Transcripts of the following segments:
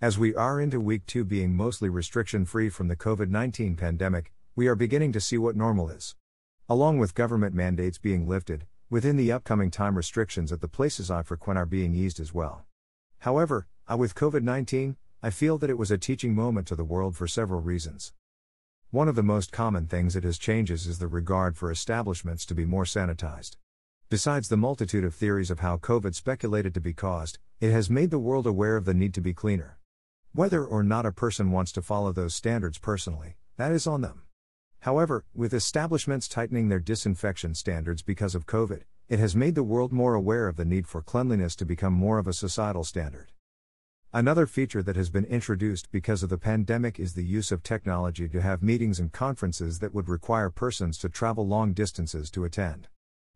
As we are into week two being mostly restriction free from the COVID 19 pandemic, we are beginning to see what normal is. Along with government mandates being lifted, within the upcoming time restrictions at the places I frequent are being eased as well. However, I, with COVID 19, I feel that it was a teaching moment to the world for several reasons. One of the most common things it has changes is the regard for establishments to be more sanitized. Besides the multitude of theories of how COVID speculated to be caused, it has made the world aware of the need to be cleaner. Whether or not a person wants to follow those standards personally, that is on them. However, with establishments tightening their disinfection standards because of COVID, it has made the world more aware of the need for cleanliness to become more of a societal standard. Another feature that has been introduced because of the pandemic is the use of technology to have meetings and conferences that would require persons to travel long distances to attend.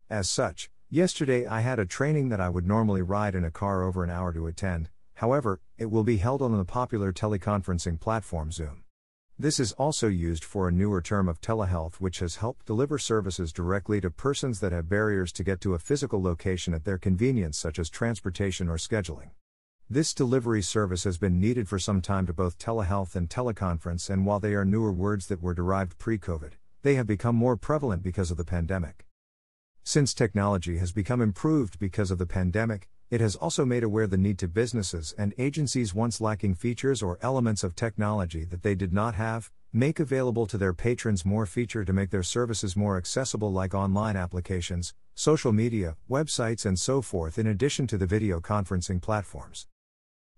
As such, yesterday I had a training that I would normally ride in a car over an hour to attend, However, it will be held on the popular teleconferencing platform Zoom. This is also used for a newer term of telehealth, which has helped deliver services directly to persons that have barriers to get to a physical location at their convenience, such as transportation or scheduling. This delivery service has been needed for some time to both telehealth and teleconference, and while they are newer words that were derived pre COVID, they have become more prevalent because of the pandemic. Since technology has become improved because of the pandemic, it has also made aware the need to businesses and agencies once lacking features or elements of technology that they did not have, make available to their patrons more feature to make their services more accessible like online applications, social media, websites and so forth in addition to the video conferencing platforms.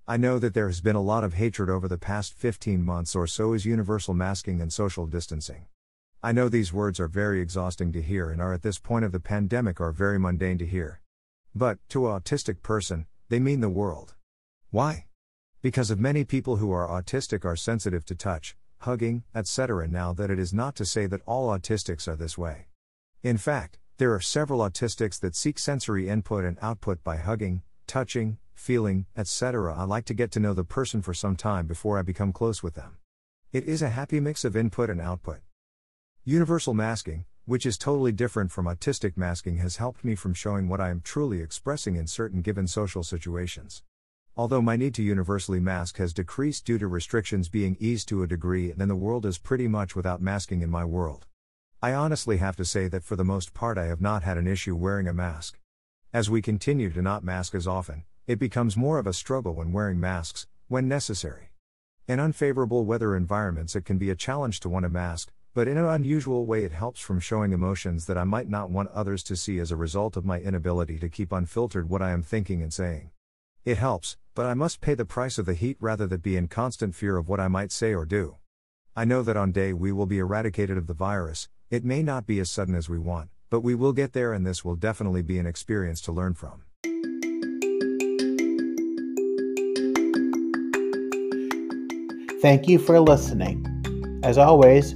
I know that there has been a lot of hatred over the past 15 months or so as universal masking and social distancing. I know these words are very exhausting to hear and are at this point of the pandemic are very mundane to hear. But, to an autistic person, they mean the world. Why? Because of many people who are autistic are sensitive to touch, hugging, etc. Now that it is not to say that all autistics are this way. In fact, there are several autistics that seek sensory input and output by hugging, touching, feeling, etc. I like to get to know the person for some time before I become close with them. It is a happy mix of input and output. Universal masking, which is totally different from autistic masking, has helped me from showing what I am truly expressing in certain given social situations. Although my need to universally mask has decreased due to restrictions being eased to a degree, then the world is pretty much without masking in my world. I honestly have to say that for the most part, I have not had an issue wearing a mask. As we continue to not mask as often, it becomes more of a struggle when wearing masks, when necessary. In unfavorable weather environments, it can be a challenge to want to mask, but in an unusual way, it helps from showing emotions that I might not want others to see as a result of my inability to keep unfiltered what I am thinking and saying. It helps, but I must pay the price of the heat rather than be in constant fear of what I might say or do. I know that on day we will be eradicated of the virus, it may not be as sudden as we want, but we will get there and this will definitely be an experience to learn from. Thank you for listening. As always,